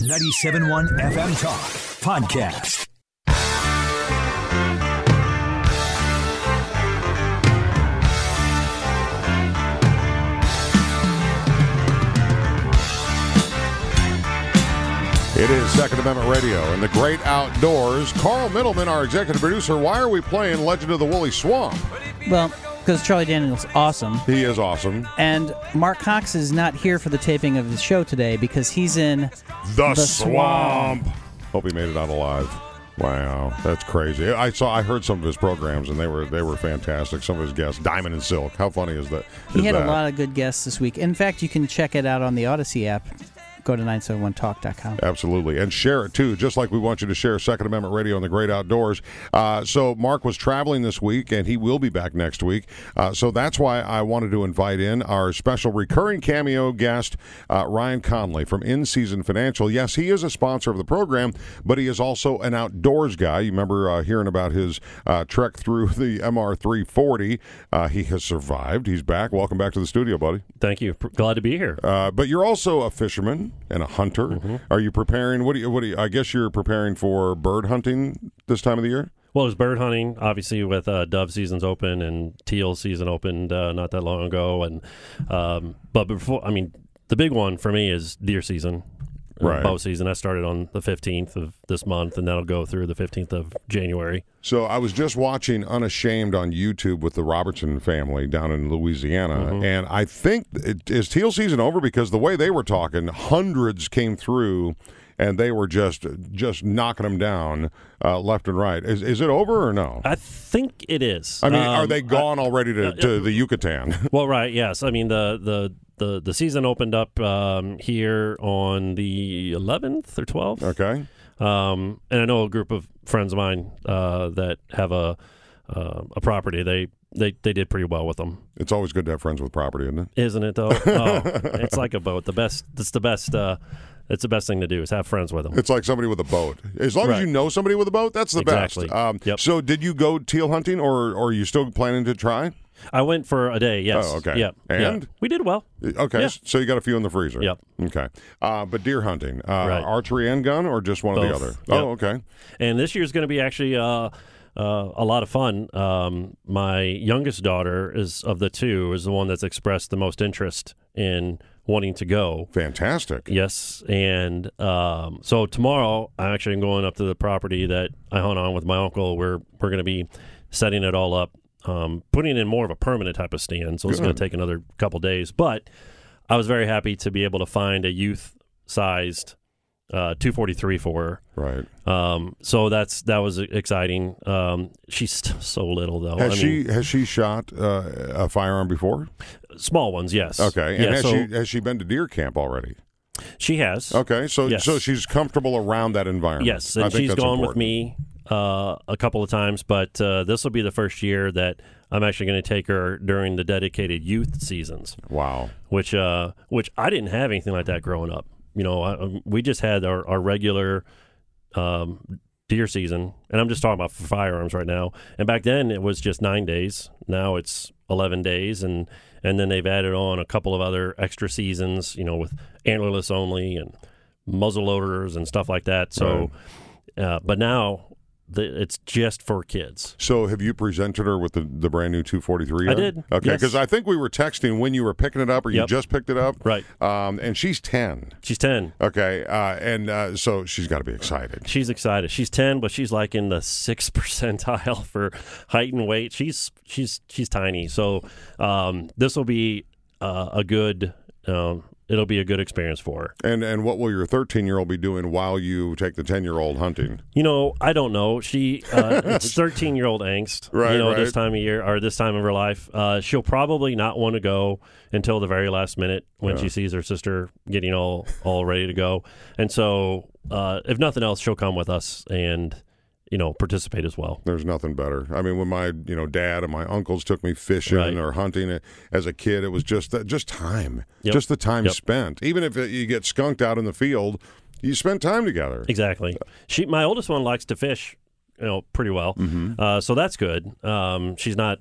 97.1 FM Talk Podcast. It is Second Amendment Radio and the great outdoors. Carl Middleman, our executive producer. Why are we playing Legend of the Wooley Swamp? Well, because Charlie Daniels is awesome. He is awesome. And Mark Cox is not here for the taping of the show today because he's in The, The swamp. Swamp. Hope he made it out alive. Wow, that's crazy. I saw, I heard some of his programs, and they were they were fantastic. Some of his guests, Diamond and Silk. How funny is that? He had that? a lot of good guests this week. In fact, you can check it out on the Odyssey app. Go to 971talk.com. Absolutely. And share it too, just like we want you to share Second Amendment Radio and the Great Outdoors. Uh, so, Mark was traveling this week, and he will be back next week. Uh, so, that's why I wanted to invite in our special recurring cameo guest, uh, Ryan Conley from In Season Financial. Yes, he is a sponsor of the program, but he is also an outdoors guy. You remember uh, hearing about his uh, trek through the MR 340. Uh, he has survived. He's back. Welcome back to the studio, buddy. Thank you. P- Glad to be here. Uh, but you're also a fisherman and a hunter. Mm-hmm. Are you preparing? What do you? What do you? I guess you're preparing for bird hunting this time of the year. Well, it was bird hunting, obviously, with uh, dove seasons open and teal season opened uh, not that long ago. And um, but before, I mean, the big one for me is deer season, Right. bow season. I started on the fifteenth of this month, and that'll go through the fifteenth of January. So I was just watching Unashamed on YouTube with the Robertson family down in Louisiana, Mm-hmm. and I think it, is teal season over because the way they were talking, hundreds came through. And they were just just knocking them down uh, left and right. Is, is it over or no? I think it is. I mean, are Um, they gone already to, to the Yucatan? Well, right, yes. I mean the the the, the season opened up um, here on the 11th or 12th. okay. Um, and I know a group of friends of mine uh, that have a uh, a property. They, they they did pretty well with them, It's always good to have friends with property, isn't it? isn't it? Though, oh, it's like a boat. The best. It's the best. Uh, it's the best thing to do is have friends with them. It's like somebody with a boat. As long as you know somebody with a boat, that's the Exactly. best. Um, Yep. So, did you go teal hunting, or, or are you still planning to try? I went for a day. Yes. Oh, okay. Yep. And? Yep. we did well. Okay, Yeah. so you got a few in the freezer. Yep. Okay, uh, but deer hunting, uh, Right. archery and gun, or just one or the other? Yep. Oh, okay. And this year's going to be actually uh, uh, a lot of fun. Um, my youngest daughter is of the two is the one that's expressed the most interest in wanting to go. Fantastic. Yes, and um, so tomorrow I actually am going up to the property that I hunt on with my uncle. We're we're going to be setting it all up, um, putting in more of a permanent type of stand. So it's going to take another couple days. But I was very happy to be able to find a youth sized uh, 243 for her. Right. Um, so that's that was exciting. Um, she's still so little though. Has I she mean, has she shot uh, a firearm before? small ones? Yes. Okay, and Yeah. has so she has she been to deer camp already? she has. Okay, so Yes. so she's comfortable around that environment. Yes, and she's gone with me uh, a couple of times, but uh, this will be the first year that I'm actually going to take her during the dedicated youth seasons, Wow. which uh, which I didn't have anything like that growing up. You know, I, um, we just had our, our regular um, deer season, and I'm just talking about firearms right now. And back then it was just nine days. Now it's eleven days, and and then they've added on a couple of other extra seasons. You know, with antlerless only and muzzle loaders and stuff like that. So, uh, but now the, it's just for kids. So have you presented her with the, the brand new 243? I did, Okay, yes. because I think we were texting when you were picking it up, or you Yep. just picked it up. Right. Um, and she's 10. She's ten. Okay, uh, and uh, so she's got to be excited. She's excited. She's ten, but she's like in the sixth percentile for height and weight. She's she's she's tiny. So um, this will be uh, a good um, it'll be a good experience for her. And and what will your 13 year old be doing while you take the 10 year old hunting? You know, I don't know. She uh, it's thirteen year old angst. Right, You know, right. this time of year or this time of her life, uh, she'll probably not want to go until the very last minute when she sees her sister getting all all ready to go. And so, uh, if nothing else, she'll come with us and you know participate as well. There's nothing better. I mean, when my you know dad and my uncles took me fishing Right. or hunting uh, as a kid, it was just that just time, Yep. just the time Yep. spent. Even if it, you get skunked out in the field, you spend time together. Exactly. She, my oldest one, likes to fish, you know, pretty well. Mm-hmm. Uh, so that's good. Um, she's not,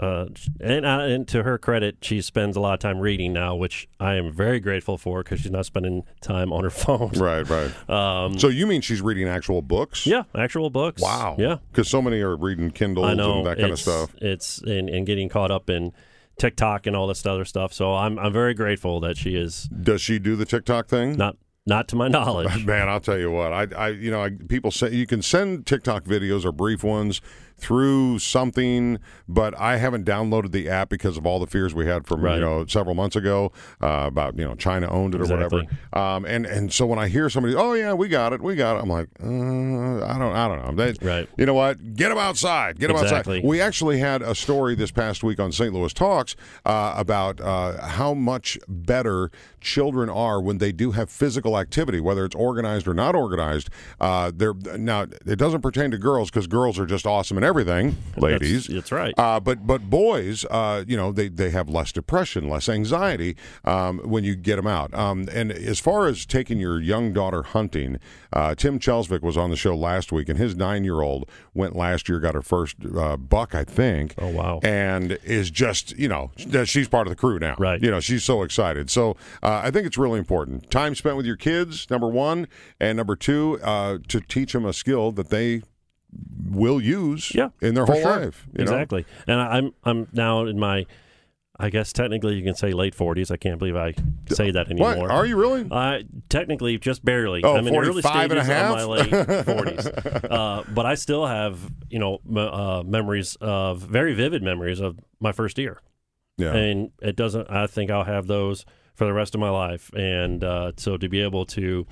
uh, and, uh, and to her credit, she spends a lot of time reading now, which I am very grateful for because she's not spending time on her phone. Right, right. Um, so you mean she's reading actual books? yeah, actual books. Wow. Yeah, Because so many are reading Kindles know and that kind of stuff. It's and, and getting caught up in TikTok and all this other stuff. So I'm I'm very grateful that she is Does she do the TikTok thing? not not to my knowledge. Man, I'll tell you what. I, I, you know, I, people say you can send TikTok videos or brief ones through something, but I haven't downloaded the app because of all the fears we had from Right. you know several months ago uh, about you know China owned it or Exactly. whatever. Um, and and so when I hear somebody, oh yeah, we got it, we got it, I'm like, uh, I don't, I don't know. They- Right. You know what? Get them outside. Get them Exactly. outside. We actually had a story this past week on St. Louis Talks uh, about uh, how much better children are when they do have physical activity, whether it's organized or not organized. Uh, they're now it doesn't pertain to girls because girls are just awesome in everything, ladies. That's, that's right. Uh, but but boys, uh, you know, they, they have less depression, less anxiety um, when you get them out. Um, and as far as taking your young daughter hunting, uh, Tim Chelsvik was on the show last week, and his nine year old went last year, got her first uh, buck, I think. Oh, wow. And is just you know she's part of the crew now. Right. You know she's so excited. So uh, I think it's really important. Time spent with your kids, number one, and number two, uh, to teach them a skill that they will use yeah, in their whole sure. life. you know? exactly. And I'm I'm now in my, I guess technically you can say late 40s. I can't believe I say that What anymore. are you really? I technically just barely. Oh, I'm in early 45 and a stages of my late 40s, uh, but I still have you know m- uh, memories of very vivid memories of my first year, Yeah. and it doesn't. I think I'll have those for the rest of my life, and uh, so to be able to,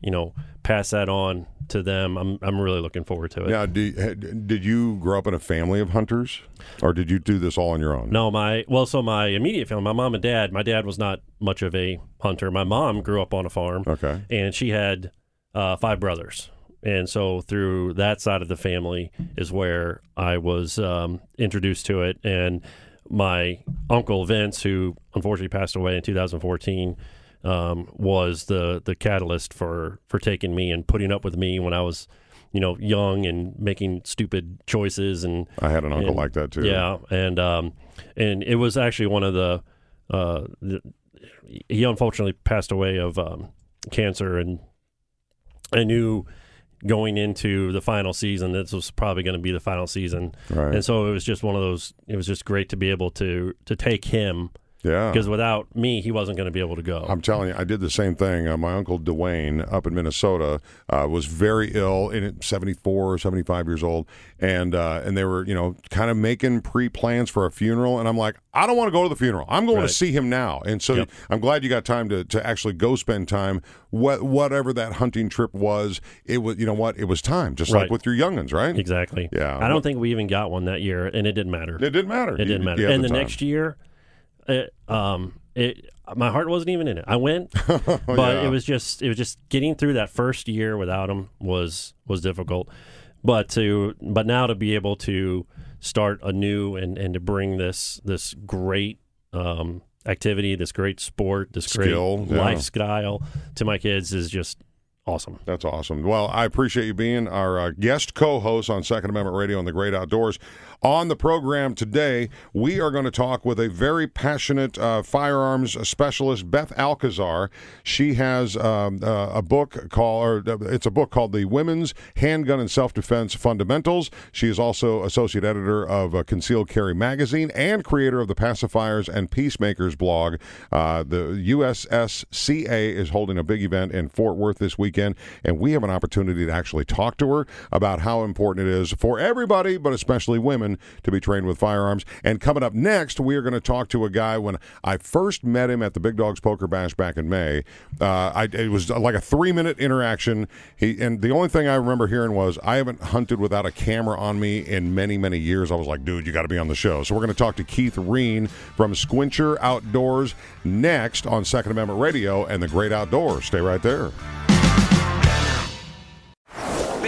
you know, pass that on to them, I'm I'm really looking forward to it. Now, do, did you grow up in a family of hunters, or did you do this all on your own? No, my well, so my immediate family, my mom and dad. My dad was not much of a hunter. My mom grew up on a farm, Okay. and she had uh, five brothers, and so through that side of the family is where I was um, introduced to it. And my uncle Vince, who unfortunately passed away in 2014, um, was the the catalyst for for taking me and putting up with me when I was. You know, young and making stupid choices, and I had an uncle and- like that too. yeah, and um, and it was actually one of the, uh, the he unfortunately passed away of um, cancer, and I knew going into the final season this was probably going to be the final season, Right. and so it was just one of those. It was just great to be able to to take him Yeah. because without me, he wasn't going to be able to go. I'm telling you, I did the same thing. Uh, my uncle Dwayne up in Minnesota uh, was very ill, in 74 or 75 years old, and uh, and they were you know kind of making pre plans for a funeral, and I'm like, I don't want to go to the funeral. I'm going Right. to see him now, and so Yep. I'm glad you got time to, to actually go spend time. What whatever that hunting trip was, it was you know what it was time, just like with your youngins, right? exactly. Yeah. I don't think we even got one that year, and it didn't matter. It didn't matter. It didn't matter. you had and the, time. next year, it, um, it my heart wasn't even in it. I went, but Oh, yeah. it was just it was just getting through that first year without him was was difficult. But to but now to be able to start anew and and to bring this this great um, activity, this great sport, this Skill, great yeah. lifestyle to my kids is just awesome. That's awesome. Well, I appreciate you being our uh, guest co host on Second Amendment Radio on the Great Outdoors. On the program today, we are going to talk with a very passionate uh, firearms specialist, Beth Alcazar. She has um, uh, a book called, or uh, it's a book called The Women's Handgun and Self Defense Fundamentals. She is also associate editor of uh, Concealed Carry Magazine and creator of the Pacifiers and Peacemakers blog. Uh, the USCCA is holding a big event in Fort Worth this weekend weekend, and we have an opportunity to actually talk to her about how important it is for everybody, but especially women, to be trained with firearms. And coming up next, we are going to talk to a guy when I first met him at the Big Dogs Poker Bash back in May. Uh, I, it was like a three minute interaction. He and the only thing I remember hearing was, "I haven't hunted without a camera on me in many many years." I was like, "Dude, you got to be on the show." So we're going to talk to Keith Reen from Sqwincher Outdoors next on Second Amendment Radio and the Great Outdoors. Stay right there.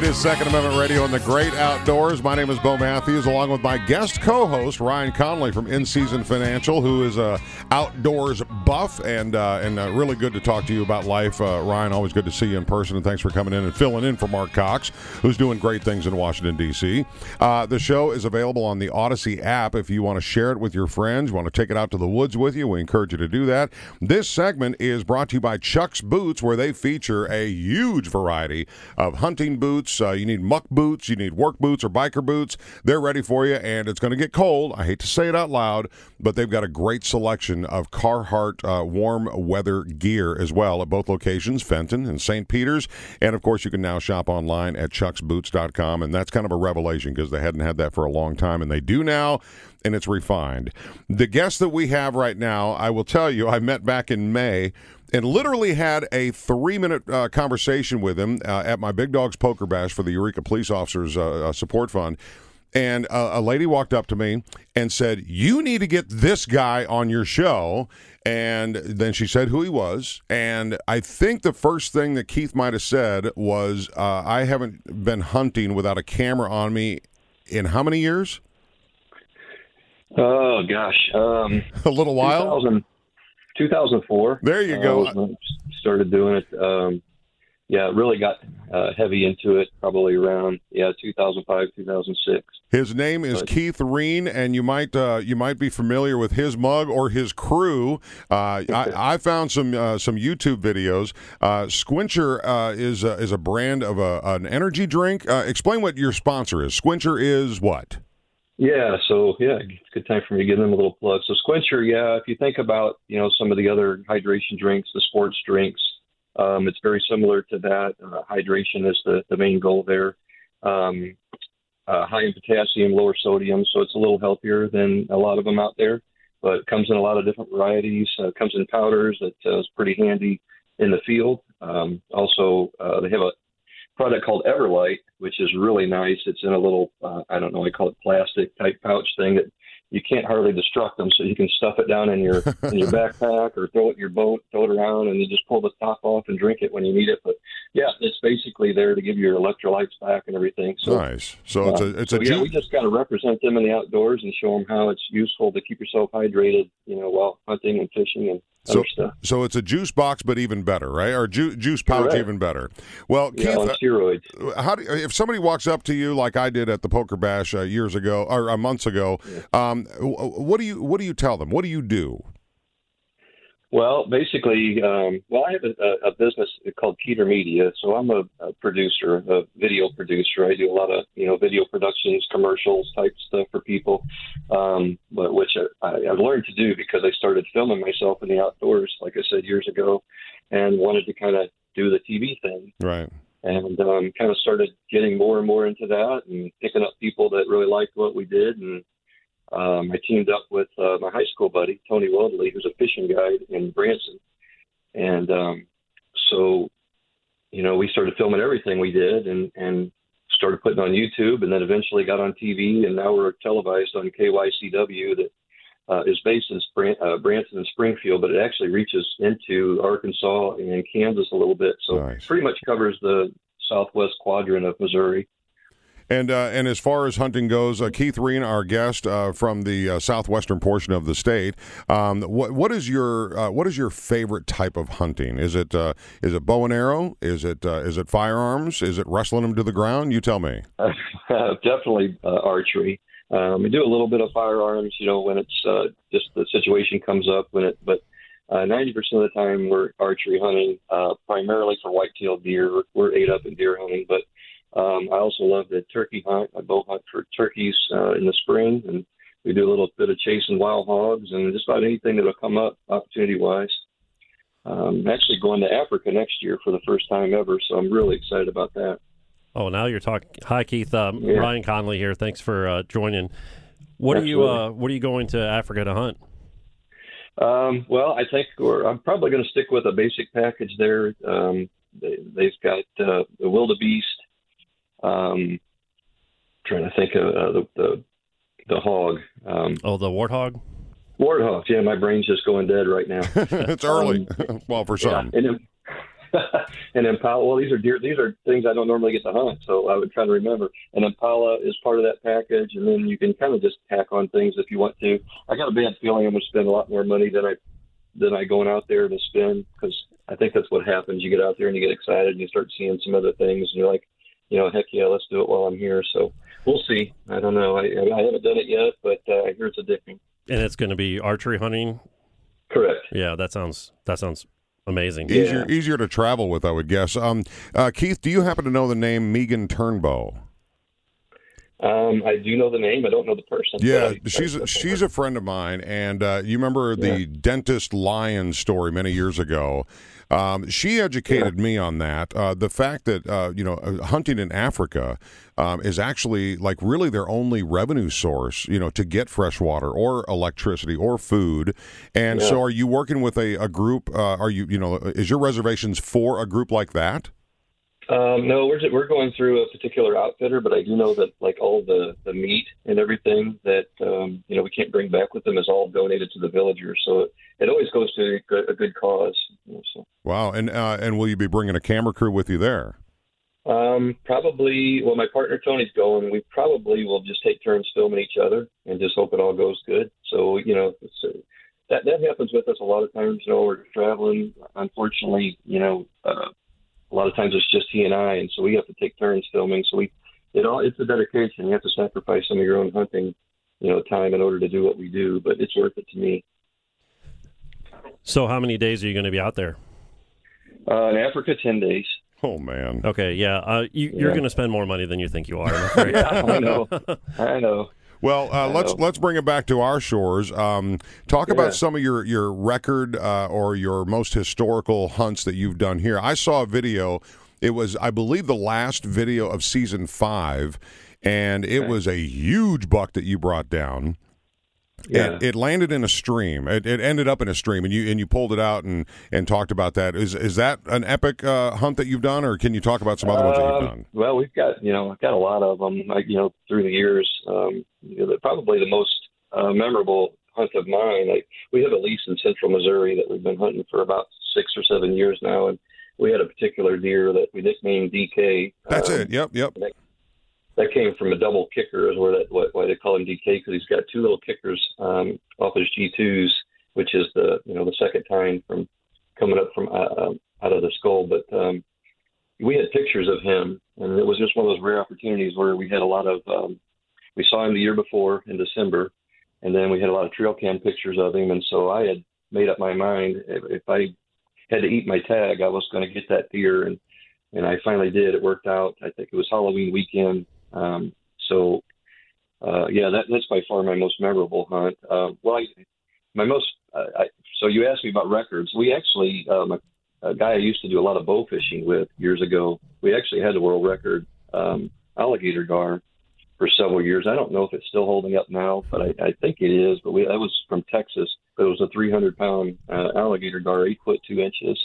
It is Second Amendment Radio in the Great Outdoors. My name is Bo Matthews, along with my guest co-host Ryan Conley from In Season Financial, who is a outdoors buff and uh, and uh, really good to talk to you about life. Uh, Ryan, always good to see you in person, and thanks for coming in and filling in for Mark Cox, who's doing great things in Washington D.C. Uh, the show is available on the Odyssey app. If you want to share it with your friends, want to take it out to the woods with you, we encourage you to do that. This segment is brought to you by Chuck's Boots, where they feature a huge variety of hunting boots. Uh, you need muck boots, you need work boots or biker boots. They're ready for you, and it's going to get cold. I hate to say it out loud, but they've got a great selection of Carhartt uh, warm weather gear as well at both locations, Fenton and St. Peter's. And of course, you can now shop online at chucksboots.com, and that's kind of a revelation because they hadn't had that for a long time, and they do now and it's refined. The guest that we have right now, I will tell you, I met back in May and literally had a three minute uh, conversation with him uh, at my Big Dogs Poker Bash for the Eureka Police Officers uh, uh Support Fund. And uh, a lady walked up to me and said, You need to get this guy on your show. And then she said who he was. And I think the first thing that Keith might have said was, uh, I haven't been hunting without a camera on me in how many years? Oh gosh, um, a little while. 2000, 2004. There you go. Uh, started doing it. Um, yeah, really got uh, heavy into it probably around yeah 2005 2006. His name is But- Keith Reen, and you might uh, you might be familiar with his mug or his crew. Uh, I, I found some uh, some YouTube videos. Uh, Sqwincher uh, is uh, is a brand of a, an energy drink. Uh, explain what your sponsor is. Sqwincher is what? Yeah, so yeah, it's a good time for me to give them a little plug. So Sqwincher, yeah, if you think about you know some of the other hydration drinks, the sports drinks, um, it's very similar to that. Uh, hydration is the the main goal there. Um, uh, high in potassium, lower sodium, so it's a little healthier than a lot of them out there. But it comes in a lot of different varieties. Uh, comes in powders that uh, is pretty handy in the field. Um, also, uh, they have a product called Everlight, which is really nice. It's in a little, uh, I don't know, I call it plastic type pouch thing that you can't hardly destruct them, so you can stuff it down in your in your backpack or throw it in your boat, throw it around, and you just pull the top off and drink it when you need it. But yeah, it's basically there to give your electrolytes back and everything. So nice. So it's a it's uh, so a yeah, ju- we just got to represent them in the outdoors and show them how it's useful to keep yourself hydrated, you know, while hunting and fishing and So, stuff. so it's a juice box, but even better, right? Or ju- juice pouch, Correct. even better. Well, Yeah, on Keith, steroids. how do if somebody walks up to you like I did at the poker bash uh, years ago or uh, months ago, um, what do you what do you tell them? What do you do? Well, basically, um, well, I have a, a business called Keeter Media, so I'm a, a producer, a video producer. I do a lot of you know video productions, commercials type stuff for people, um, but which I, I've learned to do because I started filming myself in the outdoors, like I said years ago, and wanted to kind of do the TV thing, Right. and um, kind of started getting more and more into that and picking up people that really liked what we did and um, I teamed up with uh, my high school buddy Tony Weldley, who's a fishing guide in Branson, and um, so you know we started filming everything we did and and started putting on YouTube, and then eventually got on TV, and now we're televised on KYCW that uh, is based in Spran- uh, Branson and Springfield, but it actually reaches into Arkansas and Kansas a little bit. So Nice. pretty much covers the southwest quadrant of Missouri. And uh, and as far as hunting goes, uh, Keith Reen, our guest uh, from the uh, southwestern portion of the state, um, what what is your uh, what is your favorite type of hunting? Is it uh, is it bow and arrow? Is it uh, is it firearms? Is it wrestling them to the ground? You tell me. Definitely uh, archery. Um, we do a little bit of firearms, you know, when it's uh, just the situation comes up. When it, but uh, ninety percent of the time we're archery hunting, uh, primarily for white-tailed deer. We're, we're eight up in deer hunting, but um, I also love the turkey hunt. I bow hunt for turkeys uh, in the spring, and we do a little bit of chasing wild hogs and just about anything that'll come up opportunity-wise. Um, I'm actually going to Africa next year for the first time ever, so I'm really excited about that. Oh, now you're talking. Hi, Keith. Um, Yeah. Ryan Conley here. Thanks for uh, joining. What are you? Uh, what are you going to Africa to hunt? Um, well, I think we're, I'm probably going to stick with a basic package there. Um, they, they've got uh, the wildebeest. Um, trying to think of uh, the, the the hog. Um, Oh, the warthog. Warthog. Yeah, my brain's just going dead right now. it's early. well, for some. Yeah, and then, and impala. Well, these are deer. These are things I don't normally get to hunt, so I would try to remember. And impala is part of that package, and then you can kind of just tack on things if you want to. I got a bad feeling I'm going to spend a lot more money than I than I going out there to spend because I think that's what happens. You get out there and you get excited and you start seeing some other things, and you're like, you know, heck yeah, let's do it while I'm here. So we'll see. I don't know. I, I haven't done it yet, but uh, I hear it's addicting. And it's going to be archery hunting. Correct. Yeah, that sounds that sounds amazing. Easier easier to travel with, I would guess. Um, uh, Keith, do you happen to know the name Megan Turnbow? Um, I do know the name. I don't know the person. Yeah, I- she's I- she's a friend of mine, and uh, you remember the dentist lion story many years ago. Um, she educated me on that. Uh, the fact that uh, you know uh, hunting in Africa um, is actually like really their only revenue source. You know, to get fresh water or electricity or food. And so, are you working with a, a group? Uh, are you you know is your reservations for a group like that? Um, no, we're we're going through a particular outfitter, but I do know that like all the the meat and everything that um, you know we can't bring back with them is all donated to the villagers. So it, it always goes to a good, a good cause. you know, so. Wow, and uh, and will you be bringing a camera crew with you there? Um, probably. Well, my partner Tony's going. We probably will just take turns filming each other and just hope it all goes good. So you know, it's, uh, that that happens with us a lot of times. You know, we're traveling. Unfortunately, you know, uh, a lot of times it's just he and I, and so we have to take turns filming. So we, it all it's a dedication. You have to sacrifice some of your own hunting, you know, time in order to do what we do. But it's worth it to me. So, how many days are you going to be out there? Uh, in Africa, ten days. Oh man. Okay, yeah, uh, you, you're Yeah. going to spend more money than you think you are. I'm. I know. I know. Well, uh, let's let's bring it back to our shores. Um, talk Yeah. about some of your your record uh, or your most historical hunts that you've done here. I saw a video. It was, I believe, the last video of season five, and it was a huge buck that you brought down. Yeah. It, it landed in a stream. It, it ended up in a stream, and you and you pulled it out and and talked about that. Is is that an epic uh, hunt that you've done, or can you talk about some other ones that you've Um, done? Well, we've got you know I've got a lot of them. Like, you know through the years, um, you know, probably the most uh, memorable hunt of mine. Like we have a lease in Central Missouri that we've been hunting for about six or seven years now, and we had a particular deer that we nicknamed DK. That's Um, it. Yep, yep. That came from a double kicker, is where that why, why they call him DK because he's got two little kickers um, off his G2s, which is the you know the second time from coming up from uh, um, out of the skull. But um, we had pictures of him, and it was just one of those rare opportunities where we had a lot of. Um, we saw him the year before in December, and then we had a lot of trail cam pictures of him, and so I had made up my mind if, if I had to eat my tag, I was going to get that deer, and and I finally did. It worked out. I think it was Halloween weekend. Um, so, uh, yeah, that, that's by far my most memorable hunt. Uh, well, I, my most. Uh, I, so you asked me about records. We actually, um, a, a guy I used to do a lot of bow fishing with years ago. We actually had the world record um, alligator gar for several years. I don't know if it's still holding up now, but I, I think it is. But we that was from Texas. But it was a 300 pound uh, alligator gar, eight foot two inches,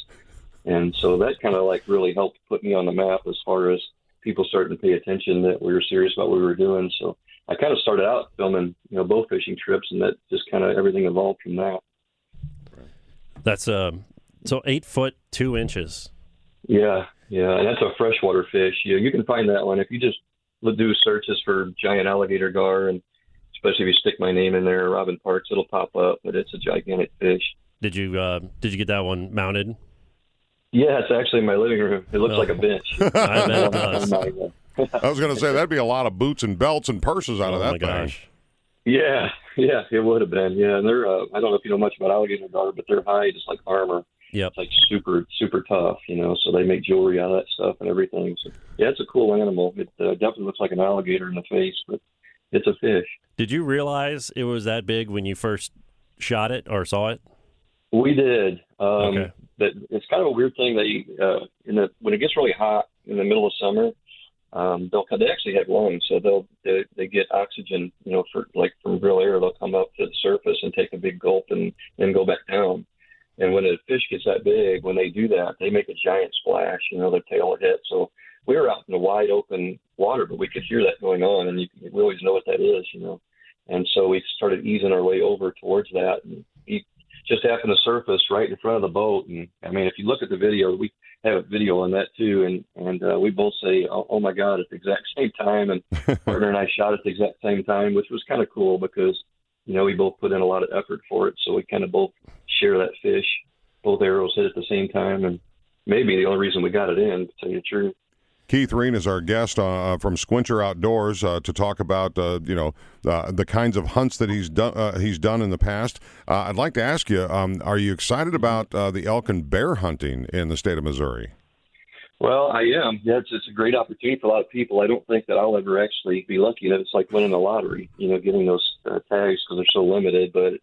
and so that kind of like really helped put me on the map as far as people starting to pay attention that we were serious about what we were doing. So I kind of started out filming, you know, bow fishing trips, and that just kind of everything evolved from that. That's um, so eight foot two inches. Yeah, yeah, and that's a freshwater fish. You you can find that one if you just do searches for giant alligator gar, and especially if you stick my name in there, Robin Parks, it'll pop up. But it's a gigantic fish. Did you uh, did you get that one mounted? Yeah, it's actually in my living room. It looks Oh. like a bench. I bet it does. On my, I was going to say that'd be a lot of boots and belts and purses out oh of that my thing. gosh. Yeah, yeah, it would have been. Yeah, and they're uh, I don't know if you know much about alligator gar, but their hide is like armor. Yeah, It's like super super tough, you know. So they make jewelry out of that stuff and everything. So yeah, it's a cool animal. It uh, definitely looks like an alligator in the face, but it's a fish. Did you realize it was that big when you first shot it or saw it? We did. Um, Okay. But it's kind of a weird thing that you, uh, in the when it gets really hot in the middle of summer, um, they'll they actually have lungs, so they'll they, they get oxygen, you know, for like from real air. They'll come up to the surface and take a big gulp and then go back down. And when a fish gets that big, when they do that, they make a giant splash. You know, their tail will hit. So we were out in the wide open water, but we could hear that going on, and you, we always know what that is, you know. And so we started easing our way over towards that, and just happened to surface right in front of the boat. And I mean, if you look at the video, we have a video on that too, and and uh, we both say, oh, "Oh my God!" at the exact same time, and partner and I shot at the exact same time, which was kind of cool because you know we both put in a lot of effort for it, so we kind of both share that fish. Both arrows hit at the same time, and maybe the only reason we got it in, to tell you the truth. Keith Reen is our guest uh, from Sqwincher Outdoors uh, to talk about uh, you know uh, the kinds of hunts that he's done uh, he's done in the past. Uh, I'd like to ask you: um, Are you excited about uh, the elk and bear hunting in the state of Missouri? Well, I am. Yeah, it's, it's a great opportunity for a lot of people. I don't think that I'll ever actually be lucky enough. It's like winning the lottery, you know, getting those uh, tags because they're so limited. But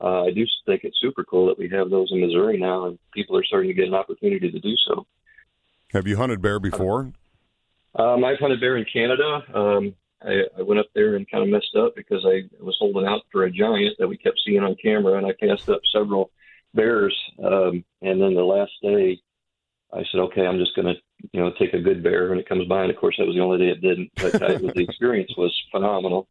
uh, I do think it's super cool that we have those in Missouri now, and people are starting to get an opportunity to do so. Have you hunted bear before? Um, I've hunted bear in Canada. Um, I, I went up there and kind of messed up because I was holding out for a giant that we kept seeing on camera, and I passed up several bears. Um, and then the last day, I said, "Okay, I'm just going to, you know, take a good bear." And it comes by, and of course, that was the only day it didn't. But I, the experience was phenomenal.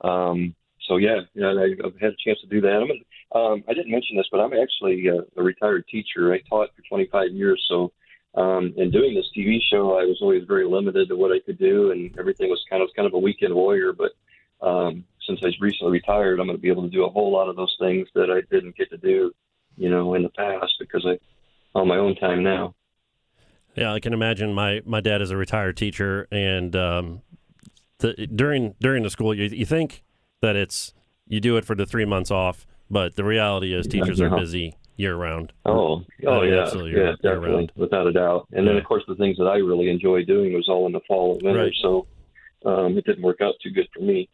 Um, so yeah, yeah, I've had a chance to do that. I'm, a, um, I didn't mention this, but I'm actually uh, a retired teacher. I taught for 25 years, so um, in doing this TV show, I was always very limited to what I could do, and everything was kind of kind of a weekend warrior. But um, since I recently retired, I'm going to be able to do a whole lot of those things that I didn't get to do, you know, in the past because I on my own time now. Yeah, I can imagine. My my dad is a retired teacher, and um, the, during during the school, you, you think that it's you do it for the three months off, but the reality is teachers are Yeah. busy year round. Oh, Oh, yeah, yeah, absolutely. yeah, Year- year definitely, round. without a doubt. And then of course the things that I really enjoyed doing was all in the fall and winter, Right. so um, it didn't work out too good for me.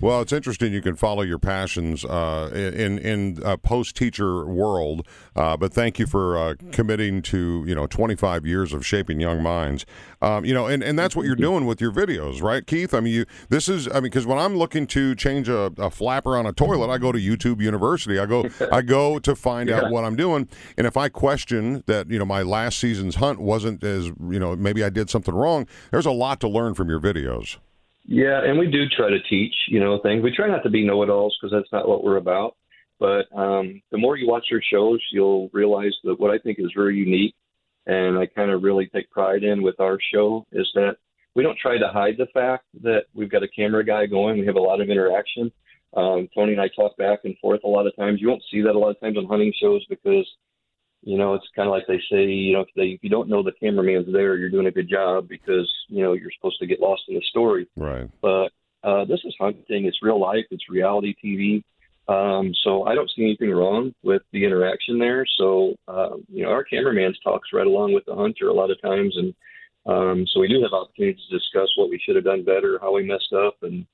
Well, it's interesting. You can follow your passions uh, in in a post teacher world. Uh, but thank you for uh, committing to you know 25 years of shaping young minds. Um, you know, and, and that's what you're doing with your videos, right, Keith? I mean, you this is I mean, because when I'm looking to change a, a flapper on a toilet, I go to YouTube University. I go I go to find out what I'm doing. And if I question that you know my last season's hunt wasn't as you know maybe I did something wrong, there's a lot to learn from your videos. Yeah, and we do try to teach, you know, things. We try not to be know-it-alls because that's not what we're about. But um, the more you watch your shows, you'll realize that what I think is very unique, and I kind of really take pride in with our show is that we don't try to hide the fact that we've got a camera guy going. We have a lot of interaction. Um, Tony and I talk back and forth a lot of times. You won't see that a lot of times on hunting shows because you know, it's kind of like they say, you know, if, they, if you don't know the cameraman's there, you're doing a good job because, you know, you're supposed to get lost in the story. Right. But uh, this is hunting. It's real life. It's reality TV. Um, so I don't see anything wrong with the interaction there. So, uh, you know, our cameraman talks right along with the hunter a lot of times. And um, so we do have opportunities to discuss what we should have done better, how we messed up, and,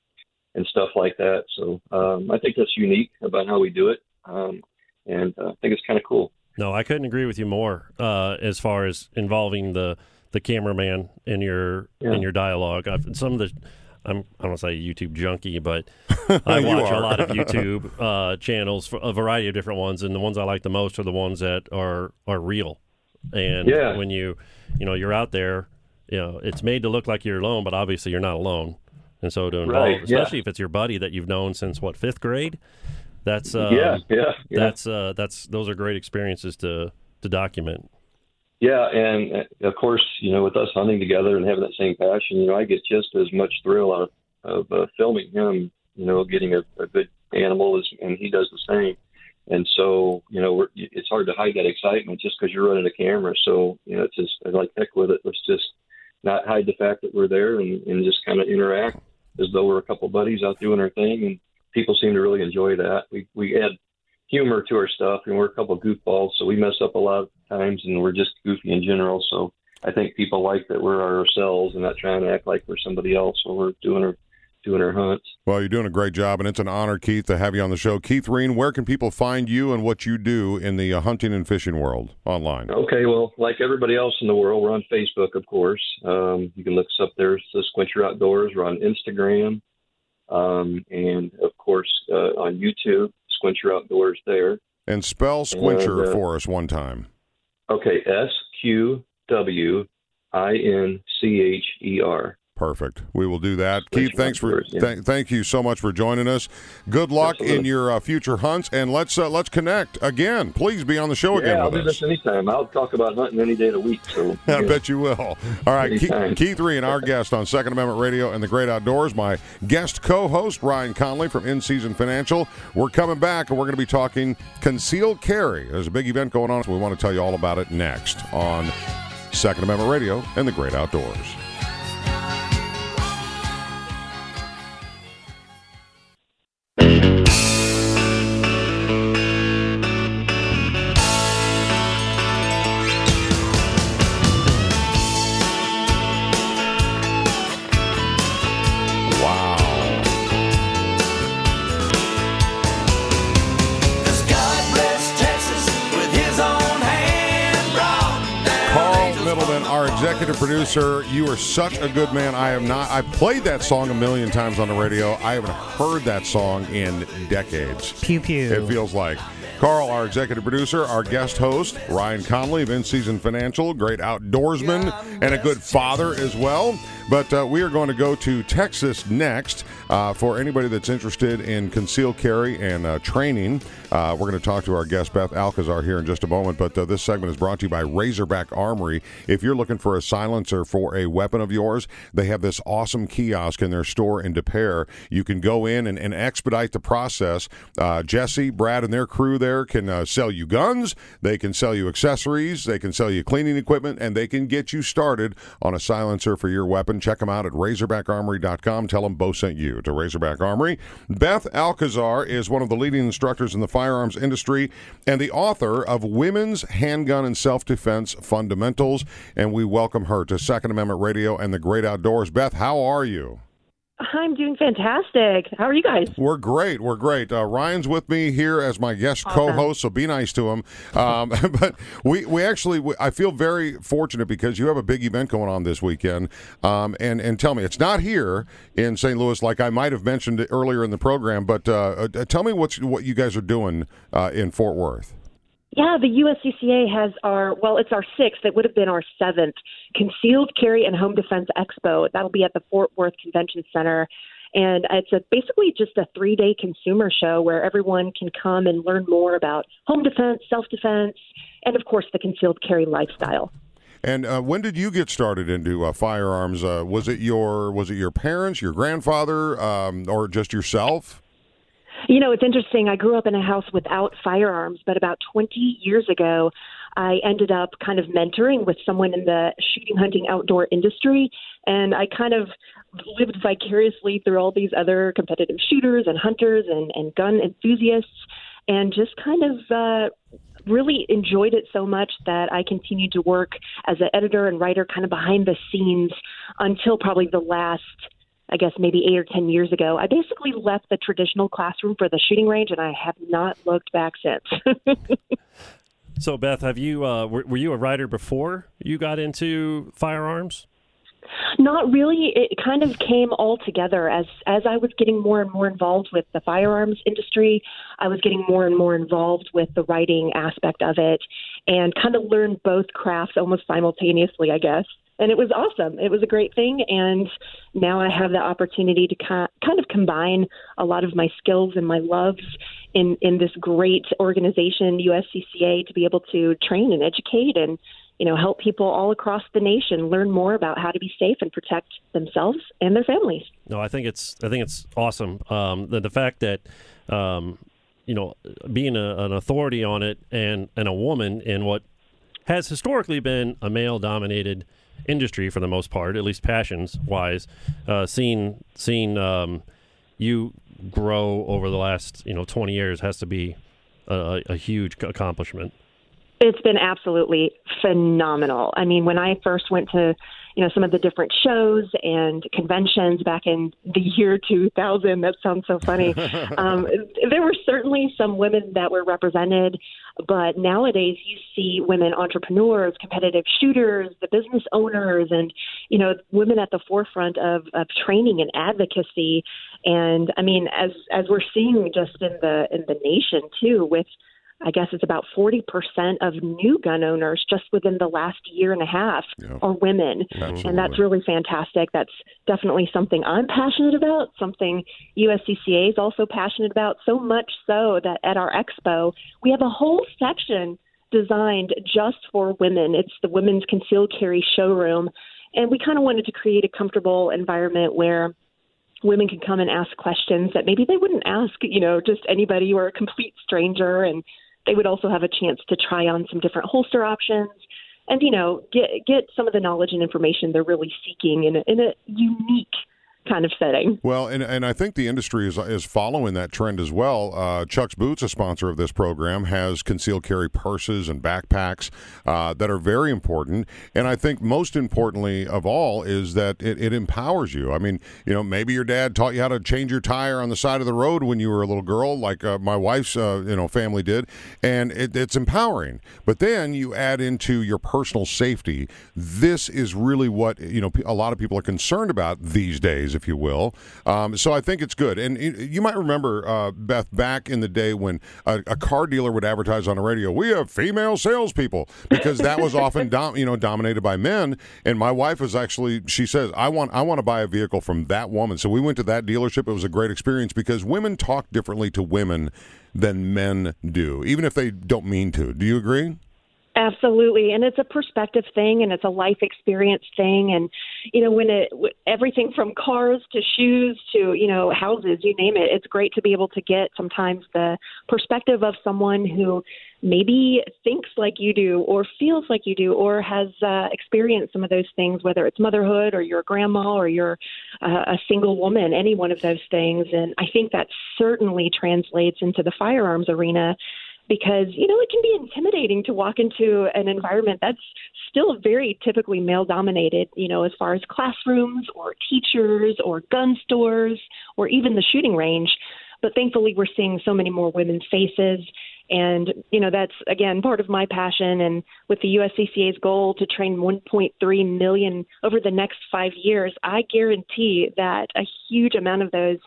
and stuff like that. So um, I think that's unique about how we do it. Um, and uh, I think it's kind of cool. No, I couldn't agree with you more uh, as far as involving the the cameraman in your Yeah. in your dialogue. I've, some of the I'm I don't want to say YouTube junkie, but I watch a lot of YouTube uh, channels for a variety of different ones, and the ones I like the most are the ones that are are real. And Yeah. when you you know you're out there, you know it's made to look like you're alone, but obviously you're not alone. And so to involve, Right, yeah. especially if it's your buddy that you've known since what fifth grade, that's um, yeah, yeah, yeah. that's uh, that's those are great experiences to to document. Yeah, and uh, of course, you know, with us hunting together and having that same passion, you know, I get just as much thrill out of, of uh, filming him, you know, getting a, a good animal, as, and he does the same. And so, you know, we're, it's hard to hide that excitement just because you're running a camera. So, you know, it's just I like heck with it. Let's just not hide the fact that we're there and, and just kind of interact as though we're a couple buddies out doing our thing. People seem to really enjoy that. We we add humor to our stuff, and we're a couple of goofballs, so we mess up a lot of times, and we're just goofy in general. So I think people like that we're ourselves and not trying to act like we're somebody else when we're doing our doing our hunts. Well, you're doing a great job, and it's an honor, Keith, to have you on the show. Keith Reen, where can people find you and what you do in the uh, hunting and fishing world online? Okay, well, like everybody else in the world, we're on Facebook, of course. Um, you can look us up there. Sqwincher Outdoors. We're on Instagram, um, and of course uh, on YouTube, Sqwincher Outdoors. There. And spell Sqwincher And, uh, for us one time. Okay, S Q W I N C H E R. Perfect. We will do that. Keith, thanks for yeah. th- thank you so much for joining us. Good luck in your uh, future hunts, and let's uh, let's connect again. Please be on the show again Yeah, I'll with do us. this anytime. I'll talk about hunting any day of the week. So I bet you will. All right, Keith. Keith Reen, our guest on Second Amendment Radio and the Great Outdoors. My guest co-host Ryan Conley from In Season Financial. We're coming back, and we're going to be talking concealed carry. There's a big event going on, so we want to tell you all about it next on Second Amendment Radio and the Great Outdoors. Our executive producer, you are such a good man. I have not. I played that song a million times on the radio. I haven't heard that song in decades. Pew pew. It feels like. Carl, our executive producer, our guest host, Ryan Conley of In Season Financial, great outdoorsman and a good father as well. But uh, we are going to go to Texas next uh, for anybody that's interested in concealed carry and uh, training. Uh, we're going to talk to our guest, Beth Alcazar, here in just a moment. But uh, this segment is brought to you by Razorback Armory. If you're looking for a silencer for a weapon of yours, they have this awesome kiosk in their store in Des Peres. You can go in and, and expedite the process. Uh, Jesse, Brad, and their crew there can uh, sell you guns, they can sell you accessories, they can sell you cleaning equipment, and they can get you started on a silencer for your weapon. Check them out at razorbackarmory.com. Tell them Bo sent you to Razorback Armory. Beth Alcazar is one of the leading instructors in the firearms industry and the author of Women's Handgun and Self Defense Fundamentals. And we welcome her to Second Amendment Radio and the Great Outdoors. Beth, how are you? I'm doing fantastic. How are you guys? We're great. We're great. Uh, Ryan's with me here as my guest co-host, so be nice to him. Um, but we, we actually, we, I feel very fortunate because you have a big event going on this weekend. Um, and and tell me, it's not here in St. Louis, like I might have mentioned earlier in the program. But uh, uh, tell me what's what you guys are doing uh, in Fort Worth. Yeah, the USCCA has our, well, it's our sixth. It would have been our seventh Concealed Carry and Home Defense Expo. That'll be at the Fort Worth Convention Center. And it's a, basically just a three day consumer show where everyone can come and learn more about home defense, self defense, and of course the concealed carry lifestyle. And uh, when did you get started into uh, firearms? Uh, was it your was it your parents, your grandfather, um, or just yourself? You know, it's interesting. I grew up in a house without firearms, but about 20 years ago, I ended up kind of mentoring with someone in the shooting, hunting, outdoor industry. And I kind of lived vicariously through all these other competitive shooters and hunters and, and gun enthusiasts and just kind of uh, really enjoyed it so much that I continued to work as an editor and writer kind of behind the scenes until probably the last I guess maybe eight or ten years ago, I basically left the traditional classroom for the shooting range, and I have not looked back since. So, Beth, have you uh, were, were you a writer before you got into firearms? not really. It kind of came all together as as I was getting more and more involved with the firearms industry. I was getting more and more involved with the writing aspect of it, and kind of learned both crafts almost simultaneously, I guess. And it was awesome. It was a great thing, and now I have the opportunity to kind of combine a lot of my skills and my loves in in this great organization, USCCA, to be able to train and educate and you know help people all across the nation learn more about how to be safe and protect themselves and their families. No, I think it's I think it's awesome. Um, the the fact that um, you know being a, an authority on it and and a woman in what has historically been a male dominated industry for the most part, at least passions wise. Uh, seeing seeing um, you grow over the last you know 20 years has to be a, a huge accomplishment. It's been absolutely phenomenal. I mean, when I first went to you know some of the different shows and conventions back in the year 2000 that sounds so funny. Um, there were certainly some women that were represented but nowadays you see women entrepreneurs competitive shooters the business owners and you know women at the forefront of, of training and advocacy. And i mean as as we're seeing just in the in the nation too with I guess it's about 40% of new gun owners just within the last year and a half yeah. are women. Absolutely. And that's really fantastic. That's definitely something I'm passionate about, something USCCA is also passionate about, so much so that at our expo, we have a whole section designed just for women. It's the Women's Concealed Carry Showroom. And we kind of wanted to create a comfortable environment where women can come and ask questions that maybe they wouldn't ask, you know, just anybody or a complete stranger. And they would also have a chance to try on some different holster options and you know get get some of the knowledge and information they're really seeking in a, in a unique kind of setting. Well, and, and I think the industry is, is following that trend as well. Uh, Chuck's Boots, a sponsor of this program, has concealed carry purses and backpacks uh, that are very important. And I think most importantly of all is that it, it, empowers you. I mean, you know, maybe your dad taught you how to change your tire on the side of the road when you were a little girl, like uh, my wife's uh, you know family did, and it, it's empowering. But then you add into your personal safety. This is really what you know a lot of people are concerned about these days if you will. Um, so I think it's good. And you might remember, uh, Beth, back in the day when a, a, car dealer would advertise on the radio, we have female salespeople, because that was often dom- you know dominated by men. And my wife was actually, she says, I want I want to buy a vehicle from that woman. So we went to that dealership. It was a great experience because women talk differently to women than men do, even if they don't mean to. Do you agree? Absolutely, and it's a perspective thing, and it's a life experience thing, and you know when it everything from cars to shoes to you know houses, you name it. It's great to be able to get sometimes the perspective of someone who maybe thinks like you do, or feels like you do, or has uh, experienced some of those things, whether it's motherhood or your grandma or you're uh, a single woman, any one of those things. And I think that certainly translates into the firearms arena because you know it can be intimidating to walk into an environment that's still very typically male dominated you know as far as classrooms or teachers or gun stores or even the shooting range. But thankfully we're seeing so many more women's faces. And you know that's again part of my passion. And with the USCCA's goal to train 1.3 million over the next 5 years I guarantee that a huge amount of those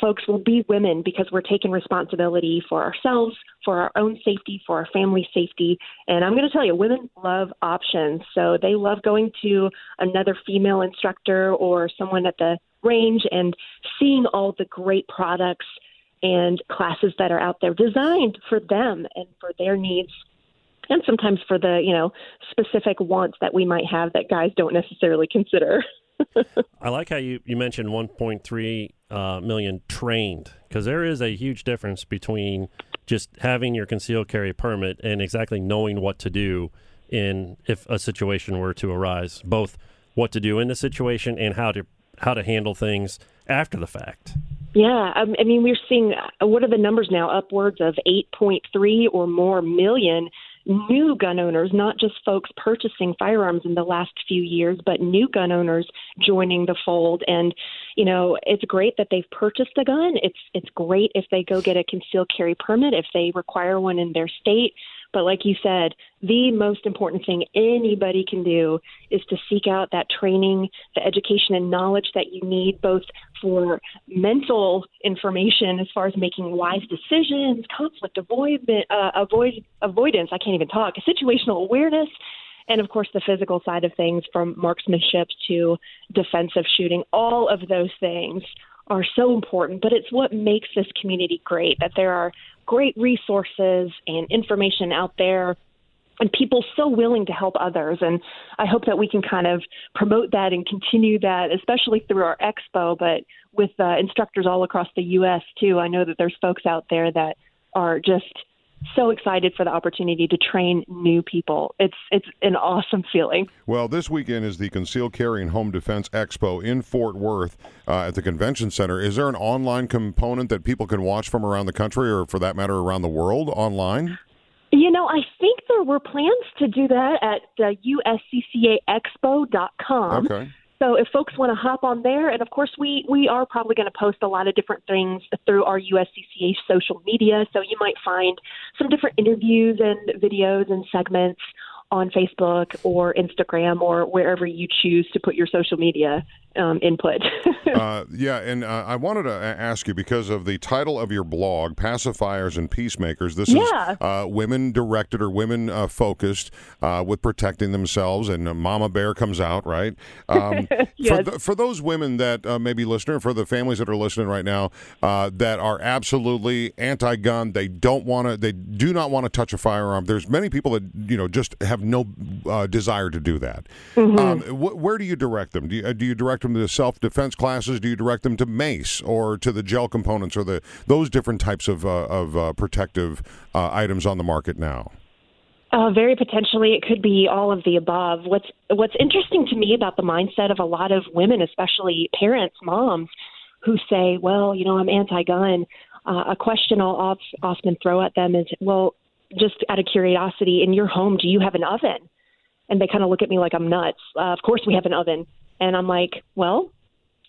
folks will be women because we're taking responsibility for ourselves, for our own safety, for our family safety. And I'm going to tell you, women love options. So they love going to another female instructor or someone at the range and seeing all the great products and classes that are out there designed for them and for their needs and sometimes for the you know specific wants that we might have that guys don't necessarily consider I like how you, you mentioned 1.3 uh, million trained because there is a huge difference between just having your concealed carry permit and exactly knowing what to do in if a situation were to arise, both what to do in the situation and how to how to handle things after the fact. Yeah, um, I mean, we're seeing uh, what are the numbers now? Upwards of 8.3 or more million new gun owners, not just folks purchasing firearms in the last few years, but new gun owners joining the fold. And, you know, it's great that they've purchased a gun. It's it's great if they go get a concealed carry permit, if they require one in their state. But like you said, the most important thing anybody can do is to seek out that training, the education and knowledge that you need, both for mental information as far as making wise decisions, conflict avoid, uh, avoid avoidance. I can't even talk. Situational awareness and of course the physical side of things from marksmanship to defensive shooting all of those things are so important but it's what makes this community great that there are great resources and information out there and people so willing to help others. And I hope that we can kind of promote that and continue that, especially through our expo, but with uh, instructors all across the U.S. too. I know that there's folks out there that are just so excited for the opportunity to train new people. It's it's an awesome feeling. Well, this weekend is the Concealed Carry and Home Defense Expo in Fort Worth uh, at the Convention Center. Is there an online component that people can watch from around the country, or for that matter, around the world, online? You know, I think there were plans to do that at uh, usccaexpo.com. Okay. So if folks want to hop on there, and of course we we are probably going to post a lot of different things through our USCCA social media. So you might find some different interviews and videos and segments on Facebook or Instagram or wherever you choose to put your social media um, input. uh, yeah, and uh, I wanted to ask you because of the title of your blog, Pacifiers and Peacemakers. This Yeah. is uh, women directed or women uh, focused uh, with protecting themselves, and Mama Bear comes out, right? Um, for, Yes. th- for those women that uh, may be listening, for the families that are listening right now, uh, that are absolutely anti-gun, they don't want to, they do not want to touch a firearm. There's many people that you know just have no uh, desire to do that. Um, wh- where do you direct them? Do you, uh, do you direct them to self-defense classes? Do you direct them to mace or to the gel components or the those different types of uh, of uh, protective uh, items on the market now? Uh, very potentially, it could be all of the above. What's What's interesting to me about the mindset of a lot of women, especially parents, moms, who say, "Well, you know, I'm anti-gun." Uh, a question I'll of- often throw at them is, "Well, just out of curiosity, in your home, do you have an oven?" And they kind of look at me like I'm nuts. Uh, of course, we have an oven, and I'm like, "Well,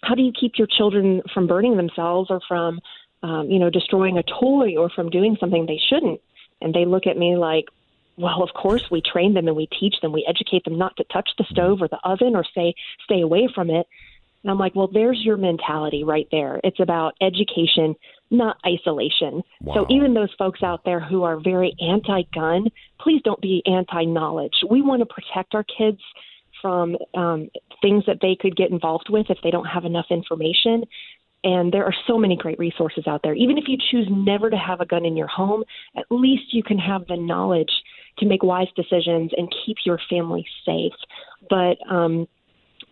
how do you keep your children from burning themselves or from, um, you know, destroying a toy or from doing something they shouldn't?" And they look at me like, well, of course, we train them and we teach them. We educate them not to touch the stove or the oven or say stay away from it. And I'm like, well, there's your mentality right there. It's about education, not isolation. So even those folks out there who are very anti-gun, please don't be anti-knowledge. We want to protect our kids from um, things that they could get involved with if they don't have enough information. And there are so many great resources out there. Even if you choose never to have a gun in your home, at least you can have the knowledge to make wise decisions and keep your family safe. But um,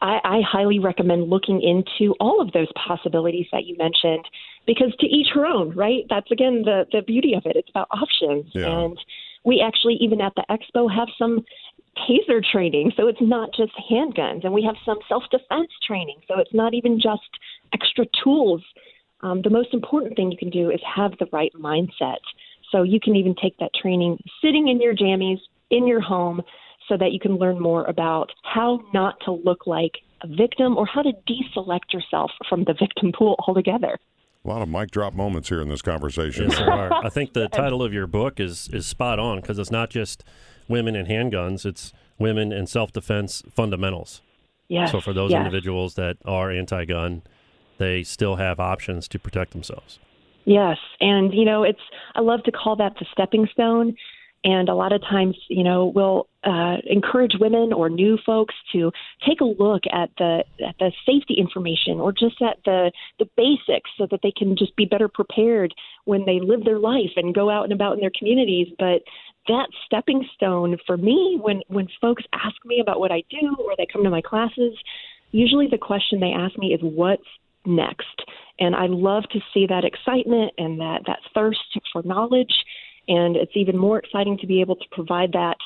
I, I highly recommend looking into all of those possibilities that you mentioned because to each her own, right? That's again the, the beauty of it. It's about options. Yeah. And we actually, even at the expo, have some taser training. So it's not just handguns. And we have some self defense training. So it's not even just extra tools. Um, the most important thing you can do is have the right mindset. So you can even take that training sitting in your jammies in your home so that you can learn more about how not to look like a victim or how to deselect yourself from the victim pool altogether. A lot of mic drop moments here in this conversation. Yes, there are. I think the title of your book is is spot on because it's not just women and handguns; it's women and self defense fundamentals. Yes. So for those yes. individuals that are anti-gun, they still have options to protect themselves. Yes, and you know, it's I love to call that the stepping stone. And a lot of times, you know, we'll uh, encourage women or new folks to take a look at the at the safety information or just at the the basics, so that they can just be better prepared when they live their life and go out and about in their communities. But that stepping stone for me, when when folks ask me about what I do or they come to my classes, usually the question they ask me is, "What's next. And I love to see that excitement and that, that thirst for knowledge. And it's even more exciting to be able to provide that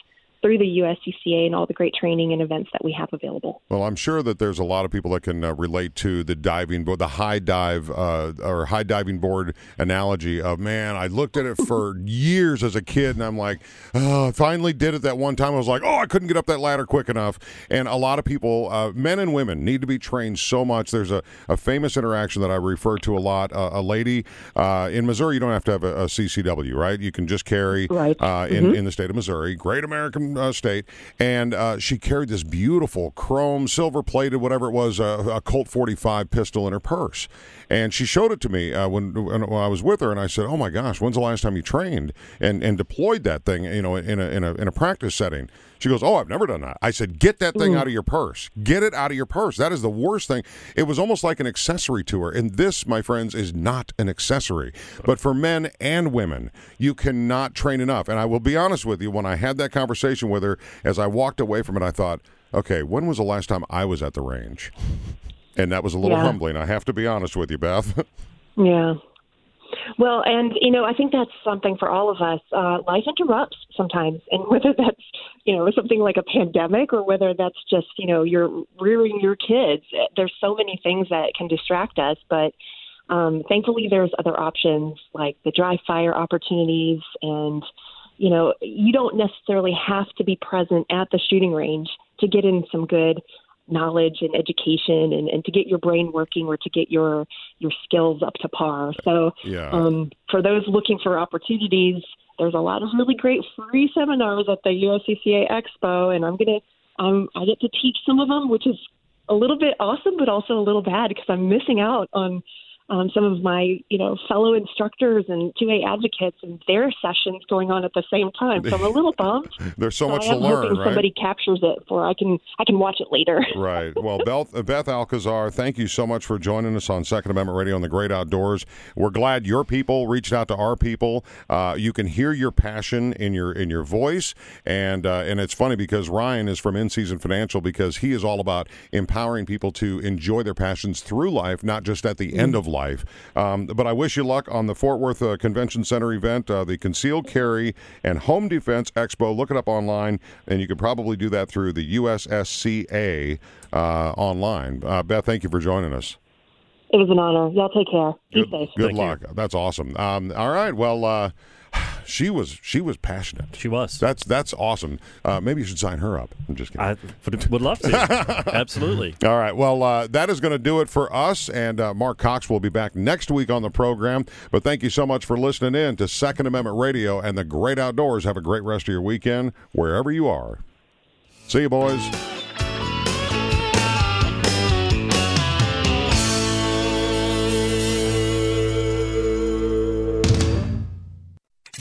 through the USCCA and all the great training and events that we have available. Well, I'm sure that there's a lot of people that can uh, relate to the diving board, the high dive uh, or high diving board analogy of man. I looked at it for years as a kid, and I'm like, oh, I finally did it that one time. I was like, oh, I couldn't get up that ladder quick enough. And a lot of people, uh, men and women, need to be trained so much. There's a, a famous interaction that I refer to a lot. Uh, a lady uh, in Missouri, you don't have to have a, a CCW, right? You can just carry Right. uh, in in the state of Missouri, great American uh, state, and uh, she carried this beautiful chrome, silver plated, whatever it was, uh, a Colt 45 pistol in her purse, and she showed it to me uh, when, when I was with her, and I said, "Oh my gosh, when's the last time you trained and and deployed that thing? You know, in a in a in a practice setting?" She goes, "Oh, I've never done that." I said, "Get that thing mm. out of your purse. Get it out of your purse. That is the worst thing." It was almost like an accessory to her, and this, my friends, is not an accessory. But for men and women, you cannot train enough. And I will be honest with you, when I had that conversation with her, as I walked away from it, I thought, "Okay, when was the last time I was at the range?" And that was a little Yeah. humbling. I have to be honest with you, Beth. Yeah. Well, and you know, I think that's something for all of us. Uh, life interrupts sometimes, and whether that's you know something like a pandemic or whether that's just you know you're rearing your kids, eh, there's so many things that can distract us. But um, thankfully, there's other options like the dry fire opportunities, and you know, you don't necessarily have to be present at the shooting range to get in some good knowledge and education and, and to get your brain working or to get your your skills up to par. So Yeah. um, for those looking for opportunities, there's a lot of really great free seminars at the USCCA Expo, and I'm gonna um, I get to teach some of them, which is a little bit awesome, but also a little bad because I'm missing out on um, some of my you know fellow instructors and 2A advocates and their sessions going on at the same time. So I'm a little bummed. There's so much I to am learn, hoping right? somebody captures it for I can I can watch it later. Right. Well, Beth, Beth Alcazar, thank you so much for joining us on Second Amendment Radio on the Great Outdoors. We're glad your people reached out to our people. Uh, you can hear your passion in your in your voice, and uh, and it's funny because Ryan is from In Season Financial because he is all about empowering people to enjoy their passions through life, not just at the end of life. Um, but I wish you luck on the Fort Worth uh, Convention Center event, uh, the Concealed Carry and Home Defense Expo. Look it up online, and you can probably do that through the USCCA uh, online. Uh, Beth, thank you for joining us. It was an honor. Y'all take care. Be Good, safe. good Thank you. luck. That's awesome. Um, all right. Well, uh, she was she was passionate. She was. That's that's awesome. Uh, maybe you should sign her up. I'm just kidding. I would, would love to. Absolutely. All right. Well, uh, that is going to do it for us. And uh, Mark Cox will be back next week on the program. But thank you so much for listening in to Second Amendment Radio and the Great Outdoors. Have a great rest of your weekend wherever you are. See you, boys.